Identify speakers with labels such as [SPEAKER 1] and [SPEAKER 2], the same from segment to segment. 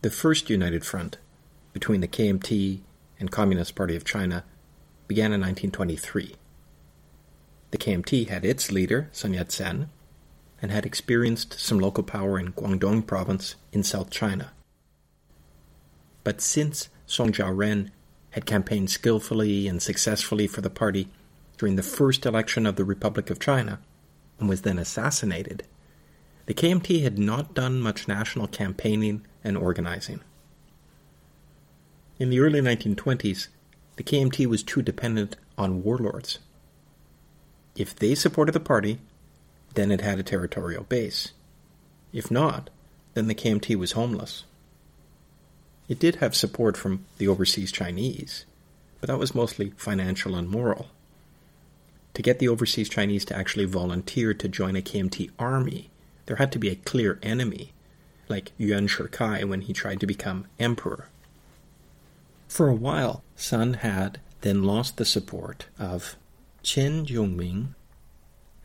[SPEAKER 1] The first united front between the KMT and Communist Party of China began in 1923. The KMT had its leader, Sun Yat sen, and had experienced some local power in Guangdong province in South China. But since Song Jiao-ren had campaigned skillfully and successfully for the party during the first election of the Republic of China and was then assassinated, the KMT had not done much national campaigning and organizing. In the early 1920s, the KMT was too dependent on warlords. If they supported the party, then it had a territorial base. If not, then the KMT was homeless. It did have support from the overseas Chinese, but that was mostly financial and moral. To get the overseas Chinese to actually volunteer to join a KMT army, there had to be a clear enemy, like Yuan Shikai when he tried to become emperor. For a while, Sun had then lost the support of Chen Jiongming,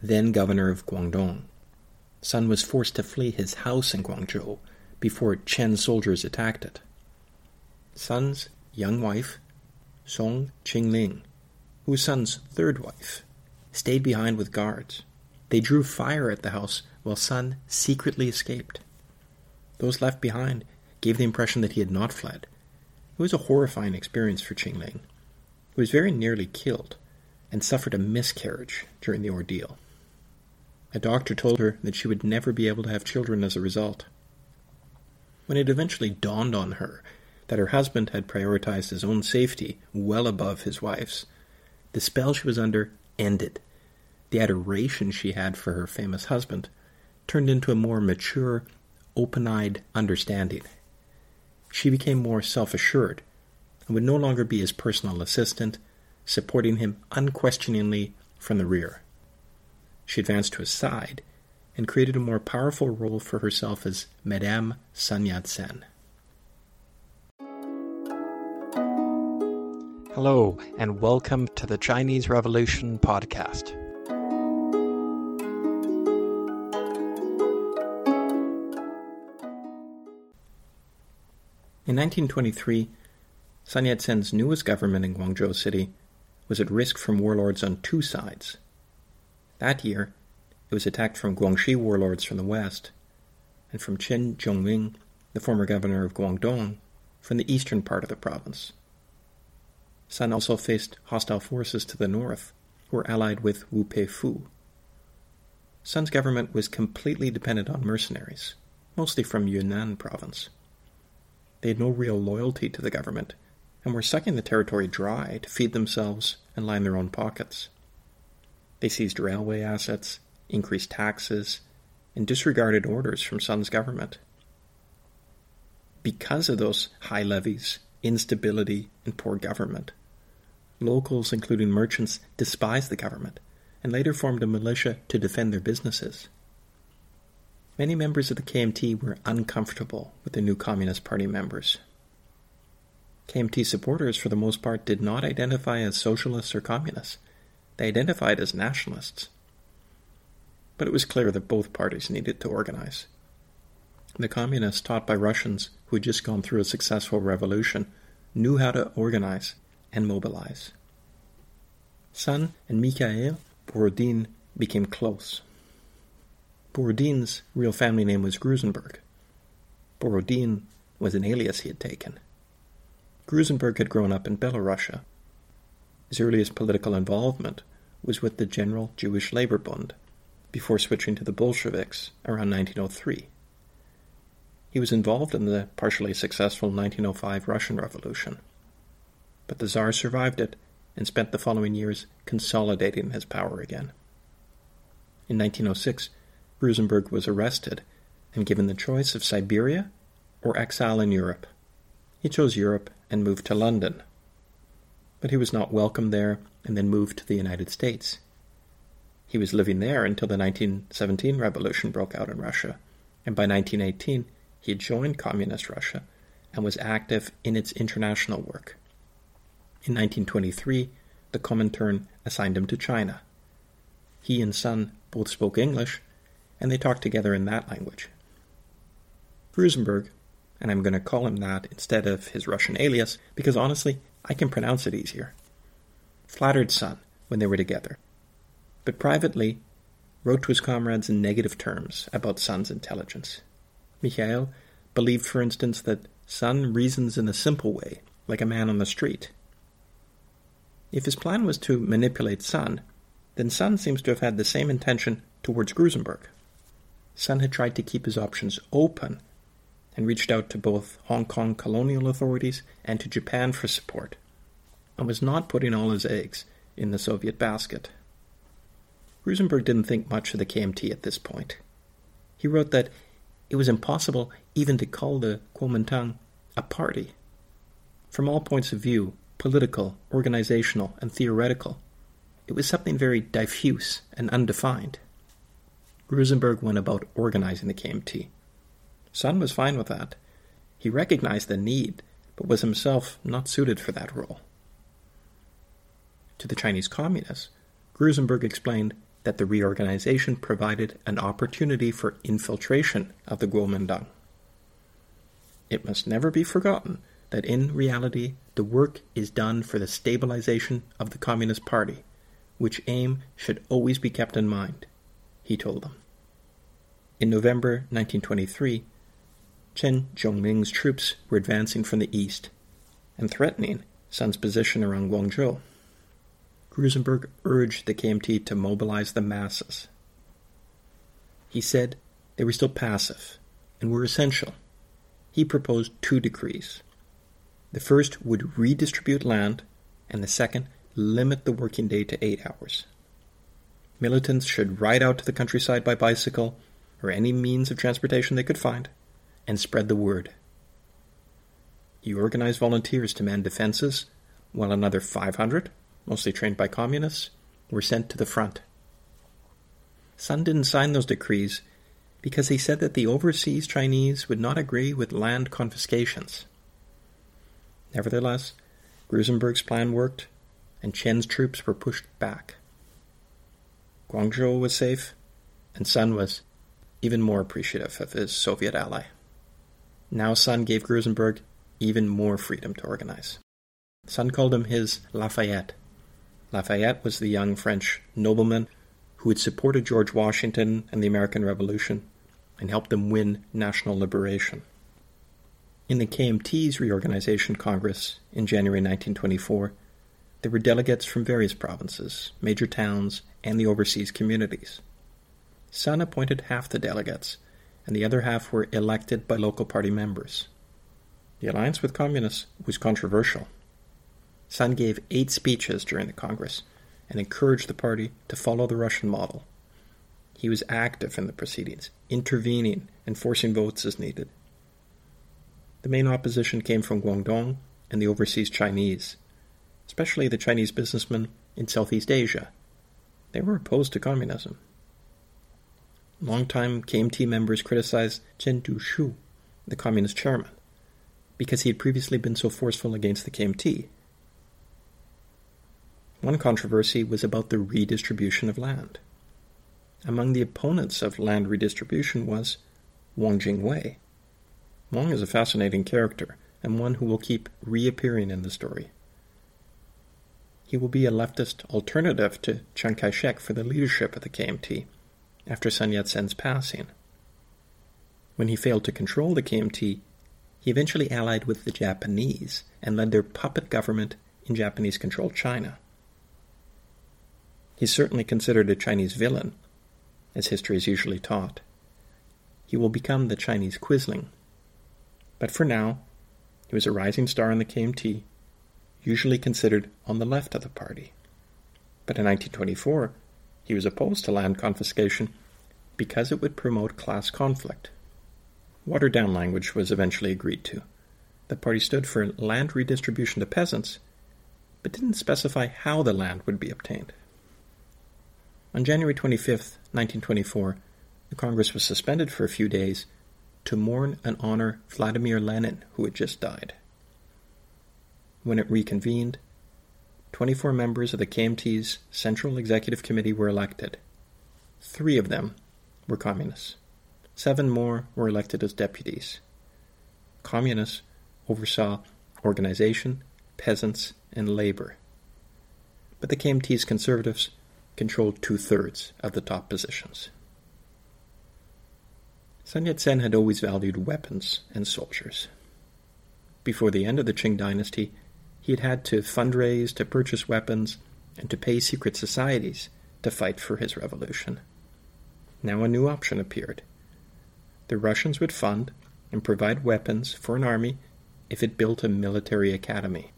[SPEAKER 1] then governor of Guangdong. Sun was forced to flee his house in Guangzhou before Chen soldiers attacked it. Sun's young wife, Song Qingling, who was Sun's third wife, stayed behind with guards. They drew fire at the house while Sun secretly escaped. Those left behind gave the impression that he had not fled. It was a horrifying experience for Qingling, who was very nearly killed and suffered a miscarriage during the ordeal. A doctor told her that she would never be able to have children as a result. When it eventually dawned on her that her husband had prioritized his own safety well above his wife's, the spell she was under ended. The adoration she had for her famous husband turned into a more mature, open eyed understanding. She became more self assured and would no longer be his personal assistant, supporting him unquestioningly from the rear. She advanced to his side and created a more powerful role for herself as Madame Sun Yat sen. Hello, and welcome to the Chinese Revolution podcast. In 1923, Sun Yat sen's newest government in Guangzhou City was at risk from warlords on two sides. That year, it was attacked from Guangxi warlords from the west, and from Chen Jiongming, the former governor of Guangdong, from the eastern part of the province. Sun also faced hostile forces to the north, who were allied with Wu Peifu. Sun's government was completely dependent on mercenaries, mostly from Yunnan province. They had no real loyalty to the government and were sucking the territory dry to feed themselves and line their own pockets. They seized railway assets, increased taxes, and disregarded orders from Sun's government. Because of those high levies, instability, and poor government, Locals, including merchants, despised the government and later formed a militia to defend their businesses. Many members of the KMT were uncomfortable with the new Communist Party members. KMT supporters, for the most part, did not identify as socialists or communists. They identified as nationalists. But it was clear that both parties needed to organize. The communists, taught by Russians who had just gone through a successful revolution, knew how to organize and mobilize. Sun and Mikhail Borodin became close. Borodin's real family name was Grusenberg. Borodin was an alias he had taken. Grusenberg had grown up in Belorussia. His earliest political involvement was with the General Jewish Labor Bund, before switching to the Bolsheviks around 1903. He was involved in the partially successful 1905 Russian Revolution but the Tsar survived it and spent the following years consolidating his power again. In 1906, Grusenberg was arrested and given the choice of Siberia or exile in Europe. He chose Europe and moved to London. But he was not welcome there and then moved to the United States. He was living there until the 1917 revolution broke out in Russia, and by 1918 he had joined Communist Russia and was active in its international work. In 1923, the Comintern assigned him to China. He and Sun both spoke English, and they talked together in that language. Grusenberg, and I'm going to call him that instead of his Russian alias because honestly, I can pronounce it easier. Flattered Sun when they were together, but privately wrote to his comrades in negative terms about Sun's intelligence. Mikhail believed, for instance, that Sun reasons in a simple way, like a man on the street. If his plan was to manipulate Sun, then Sun seems to have had the same intention towards Grusenberg. Sun had tried to keep his options open and reached out to both Hong Kong colonial authorities and to Japan for support, and was not putting all his eggs in the Soviet basket. Grusenberg didn't think much of the KMT at this point. He wrote that it was impossible even to call the Kuomintang a party. From all points of view, political, organizational, and theoretical, it was something very diffuse and undefined. Grusenberg went about organizing the KMT. Sun was fine with that. He recognized the need, but was himself not suited for that role. To the Chinese communists, Grusenberg explained that the reorganization provided an opportunity for infiltration of the Kuomintang. It must never be forgotten that in reality the work is done for the stabilization of the Communist Party, which aim should always be kept in mind, he told them. In November 1923, Chen Jiongming's troops were advancing from the east and threatening Sun's position around Guangzhou. Grusenberg urged the KMT to mobilize the masses. He said they were still passive and were essential. He proposed two decrees. The first would redistribute land, and the second limit the working day to eight hours. Militants should ride out to the countryside by bicycle or any means of transportation they could find and spread the word. He organized volunteers to man defenses, while another 500 mostly trained by communists, were sent to the front. Sun didn't sign those decrees because he said that the overseas Chinese would not agree with land confiscations. Nevertheless, Grusenberg's plan worked, and Chen's troops were pushed back. Guangzhou was safe, and Sun was even more appreciative of his Soviet ally. Now Sun gave Grusenberg even more freedom to organize. Sun called him his Lafayette, Lafayette was the young French nobleman who had supported George Washington and the American Revolution and helped them win national liberation. In the KMT's reorganization Congress in January 1924, there were delegates from various provinces, major towns, and the overseas communities. Sun appointed half the delegates, and the other half were elected by local party members. The alliance with communists was controversial. Sun gave eight speeches during the Congress and encouraged the party to follow the Russian model. He was active in the proceedings, intervening and forcing votes as needed. The main opposition came from Guangdong and the overseas Chinese, especially the Chinese businessmen in Southeast Asia. They were opposed to communism. Longtime KMT members criticized Chen Duxiu, the communist chairman, because he had previously been so forceful against the KMT one controversy was about the redistribution of land. Among the opponents of land redistribution was Wang Jingwei. Wang is a fascinating character and one who will keep reappearing in the story. He will be a leftist alternative to Chiang Kai shek for the leadership of the KMT after Sun Yat sen's passing. When he failed to control the KMT, he eventually allied with the Japanese and led their puppet government in Japanese controlled China. He's certainly considered a Chinese villain, as history is usually taught. He will become the Chinese Quisling. But for now, he was a rising star in the KMT, usually considered on the left of the party. But in 1924, he was opposed to land confiscation because it would promote class conflict. Watered down language was eventually agreed to. The party stood for land redistribution to peasants, but didn't specify how the land would be obtained. On January 25, 1924, the Congress was suspended for a few days to mourn and honor Vladimir Lenin, who had just died. When it reconvened, 24 members of the KMT's Central Executive Committee were elected. Three of them were communists. Seven more were elected as deputies. communists oversaw organization, peasants, and labor. But the KMT's conservatives controlled two thirds of the top positions. Sun Yat sen had always valued weapons and soldiers. Before the end of the Qing dynasty, he had had to fundraise to purchase weapons and to pay secret societies to fight for his revolution. Now a new option appeared. The Russians would fund and provide weapons for an army if it built a military academy.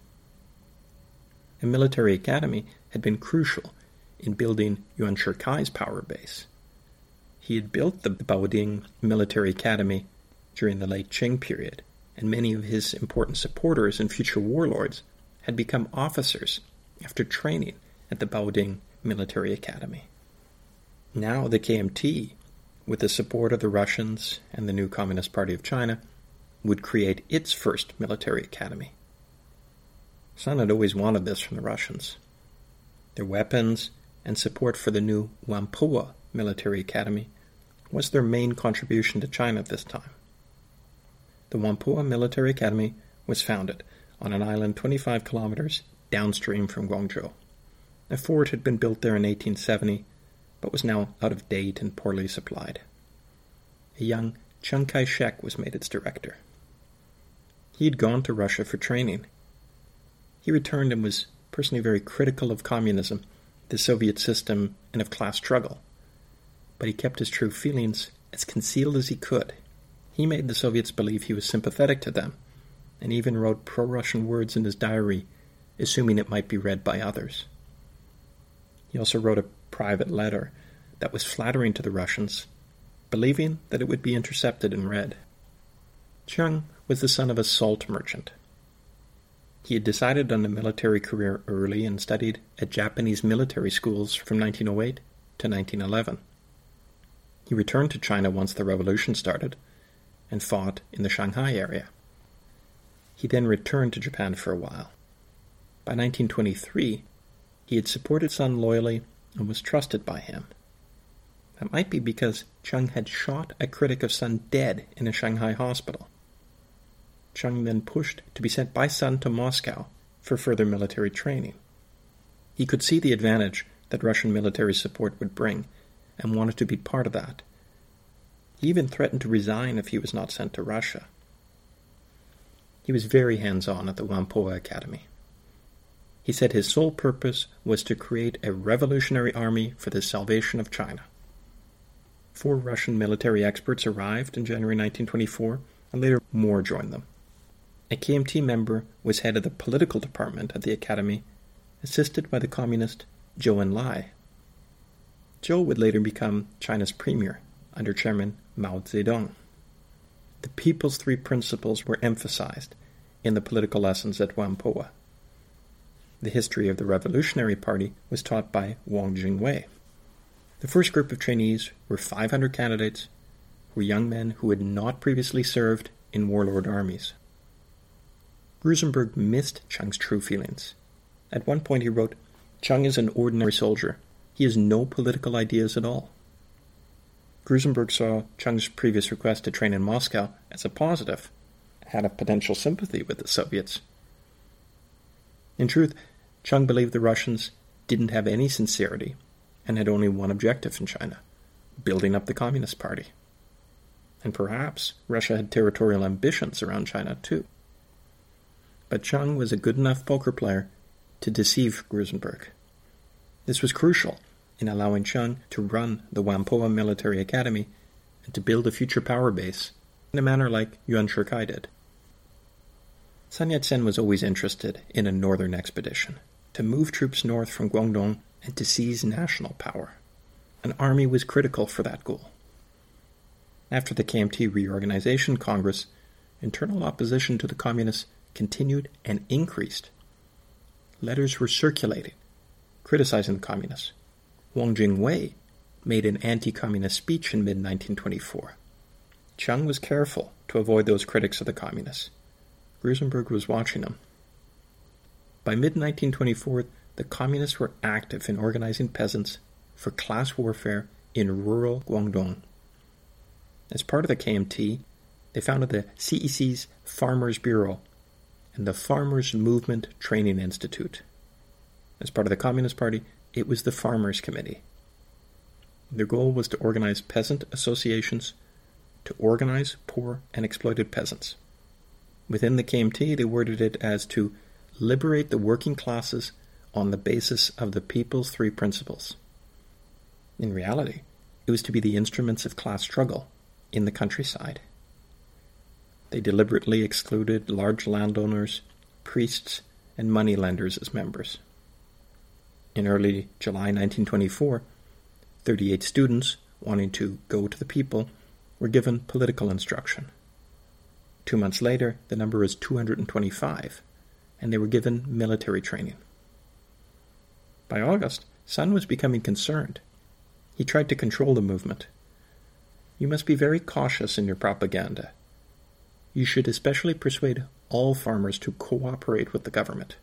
[SPEAKER 1] A military academy had been crucial in building Yuan Shikai's power base. He had built the Baoding Military Academy during the late Qing period, and many of his important supporters and future warlords had become officers after training at the Baoding Military Academy. Now the KMT, with the support of the Russians and the new Communist Party of China, would create its first military academy. Sun had always wanted this from the Russians. Their weapons and support for the new Whampoa military academy was their main contribution to China at this time. The Whampoa Military Academy was founded on an island 25 kilometers downstream from Guangzhou. A fort had been built there in 1870, but was now out of date and poorly supplied. A young Chiang Kai shek was made its director. He had gone to Russia for training. He returned and was personally very critical of communism, the Soviet system, and of class struggle but he kept his true feelings as concealed as he could. He made the Soviets believe he was sympathetic to them, and even wrote pro Russian words in his diary, assuming it might be read by others. He also wrote a private letter that was flattering to the Russians, believing that it would be intercepted and read. Chiang was the son of a salt merchant. He had decided on a military career early and studied at Japanese military schools from 1908 to 1911. He returned to China once the revolution started and fought in the Shanghai area. He then returned to Japan for a while. By 1923, he had supported Sun loyally and was trusted by him. That might be because Chiang had shot a critic of Sun dead in a Shanghai hospital. Chiang then pushed to be sent by Sun to Moscow for further military training. He could see the advantage that Russian military support would bring and wanted to be part of that. He even threatened to resign if he was not sent to Russia. He was very hands on at the Whampoa Academy. He said his sole purpose was to create a revolutionary army for the salvation of China. Four Russian military experts arrived in January 1924, and later more joined them. A KMT member was head of the political department at the academy, assisted by the communist Zhou Enlai. Zhou would later become China's premier under Chairman Mao Zedong. The People's Three Principles were emphasized in the political lessons at Whampoa. The history of the Revolutionary Party was taught by Wang Jingwei. The first group of trainees were 500 candidates were young men who had not previously served in warlord armies. Grusenberg missed Chiang's true feelings. At one point he wrote, Chiang is an ordinary soldier he has no political ideas at all. Grusenberg saw Chiang's previous request to train in Moscow as a positive, had a potential sympathy with the Soviets. In truth, Chiang believed the Russians didn't have any sincerity and had only one objective in China building up the Communist Party. And perhaps Russia had territorial ambitions around China too. But Chiang was a good enough poker player to deceive Grusenberg. This was crucial in allowing Chiang to run the Whampoa Military Academy and to build a future power base in a manner like Yuan Shikai did. Sun Yat-sen was always interested in a northern expedition, to move troops north from Guangdong and to seize national power. An army was critical for that goal. After the KMT Reorganization Congress, internal opposition to the Communists continued and increased. Letters were circulating criticizing the Communists, Wang Jingwei made an anti-communist speech in mid-1924. Chiang was careful to avoid those critics of the communists. Grusenberg was watching them. By mid-1924, the communists were active in organizing peasants for class warfare in rural Guangdong. As part of the KMT, they founded the CEC's Farmers Bureau and the Farmers Movement Training Institute. As part of the Communist Party, it was the Farmers Committee. Their goal was to organize peasant associations to organize poor and exploited peasants. Within the KMT, they worded it as to liberate the working classes on the basis of the People's Three Principles. In reality, it was to be the instruments of class struggle in the countryside. They deliberately excluded large landowners, priests, and moneylenders as members. In early July 1924, 38 students wanting to go to the people were given political instruction. Two months later, the number was 225, and they were given military training. By August, Sun was becoming concerned. He tried to control the movement. You must be very cautious in your propaganda. You should especially persuade all farmers to cooperate with the government.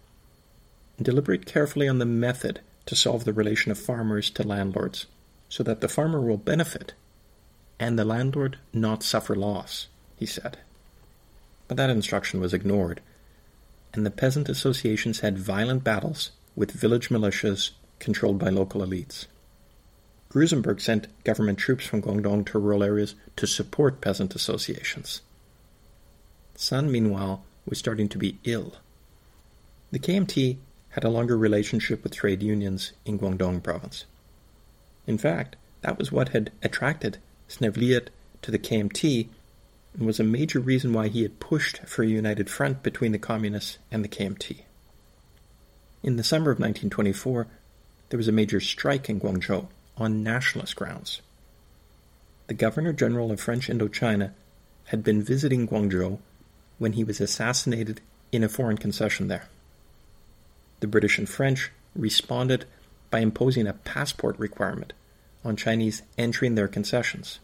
[SPEAKER 1] And deliberate carefully on the method to solve the relation of farmers to landlords, so that the farmer will benefit and the landlord not suffer loss, he said. But that instruction was ignored, and the peasant associations had violent battles with village militias controlled by local elites. Grusenberg sent government troops from Guangdong to rural areas to support peasant associations. Sun, meanwhile, was starting to be ill. The KMT had a longer relationship with trade unions in Guangdong province. In fact, that was what had attracted Sneevliet to the KMT and was a major reason why he had pushed for a united front between the Communists and the KMT. In the summer of 1924, there was a major strike in Guangzhou on nationalist grounds. The Governor General of French Indochina had been visiting Guangzhou when he was assassinated in a foreign concession there. The British and French responded by imposing a passport requirement on Chinese entering their concessions.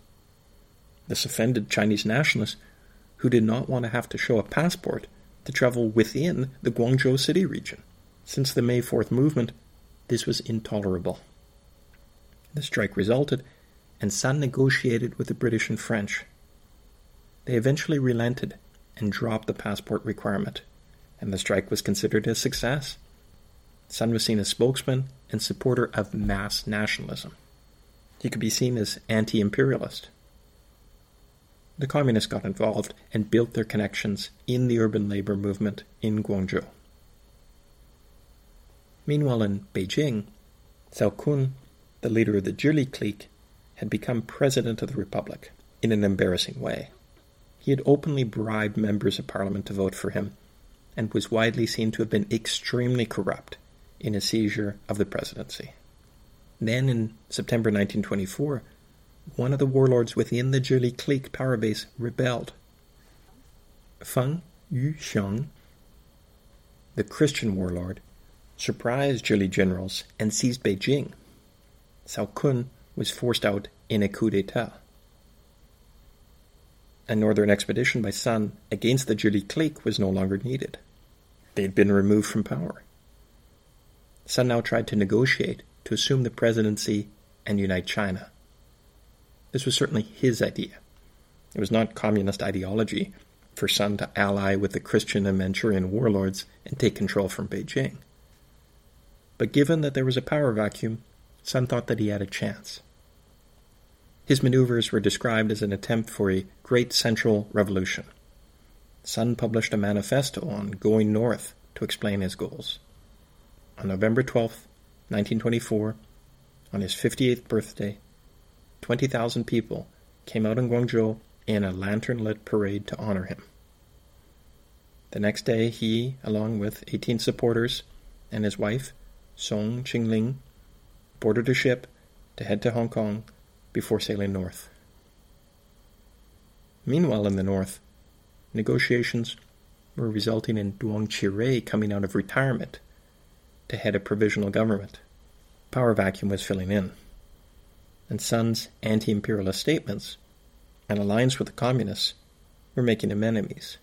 [SPEAKER 1] This offended Chinese nationalists who did not want to have to show a passport to travel within the Guangzhou city region. Since the May 4th movement, this was intolerable. The strike resulted, and Sun negotiated with the British and French. They eventually relented and dropped the passport requirement, and the strike was considered a success. Sun was seen as spokesman and supporter of mass nationalism. He could be seen as anti imperialist. The communists got involved and built their connections in the urban labor movement in Guangzhou. Meanwhile, in Beijing, Cao Kun, the leader of the Zhili clique, had become president of the republic in an embarrassing way. He had openly bribed members of parliament to vote for him and was widely seen to have been extremely corrupt in a seizure of the presidency. Then, in September 1924, one of the warlords within the Zhili clique power base rebelled. Feng Yuxiang, the Christian warlord, surprised Zhili generals and seized Beijing. Cao Kun was forced out in a coup d'etat. A northern expedition by Sun against the Zhili clique was no longer needed. They had been removed from power. Sun now tried to negotiate to assume the presidency and unite China. This was certainly his idea. It was not communist ideology for Sun to ally with the Christian and Manchurian warlords and take control from Beijing. But given that there was a power vacuum, Sun thought that he had a chance. His maneuvers were described as an attempt for a great central revolution. Sun published a manifesto on going north to explain his goals. On November 12, 1924, on his 58th birthday, 20,000 people came out in Guangzhou in a lantern lit parade to honor him. The next day, he, along with 18 supporters and his wife, Song Qingling, boarded a ship to head to Hong Kong before sailing north. Meanwhile, in the north, negotiations were resulting in Duan Qirui coming out of retirement to head a provisional government. Power vacuum was filling in. And Sun's anti imperialist statements and alliance with the communists were making him enemies.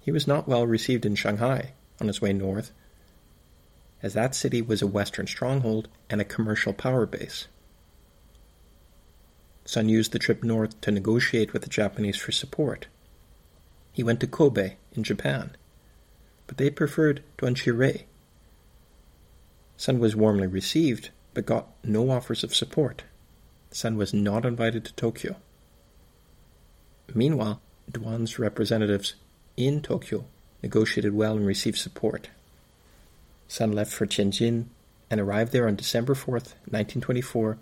[SPEAKER 1] He was not well received in Shanghai on his way north, as that city was a Western stronghold and a commercial power base. Sun used the trip north to negotiate with the Japanese for support He went to Kobe in Japan, but they preferred Duan Qirui. Sun was warmly received, but got no offers of support. Sun was not invited to Tokyo. Meanwhile, Duan's representatives in Tokyo negotiated well and received support. Sun left for Tianjin and arrived there on December 4th, 1924,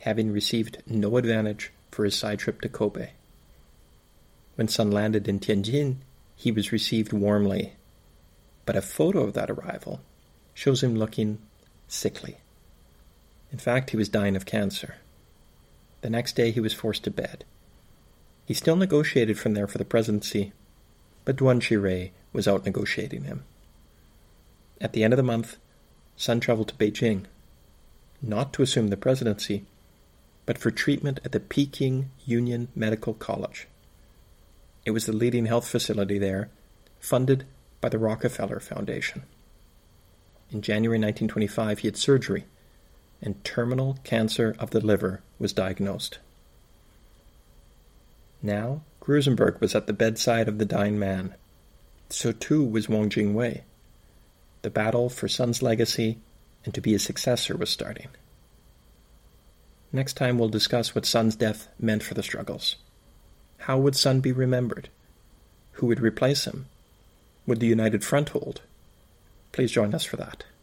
[SPEAKER 1] having received no advantage for his side trip to Kobe. When Sun landed in Tianjin, he was received warmly, but a photo of that arrival shows him looking sickly. In fact, he was dying of cancer. The next day, he was forced to bed. He still negotiated from there for the presidency, but Duan Duanqirei was out negotiating him. At the end of the month, Sun traveled to Beijing, not to assume the presidency, but for treatment at the Peking Union Medical College. It was the leading health facility there, funded by the Rockefeller Foundation. In January 1925, he had surgery, and terminal cancer of the liver was diagnosed. Now, Grusenberg was at the bedside of the dying man. So too was Wang Jingwei. The battle for Sun's legacy and to be his successor was starting. Next time we'll discuss what Sun's death meant for the struggles. How would Sun be remembered? Who would replace him? Would the United Front hold? Please join us for that.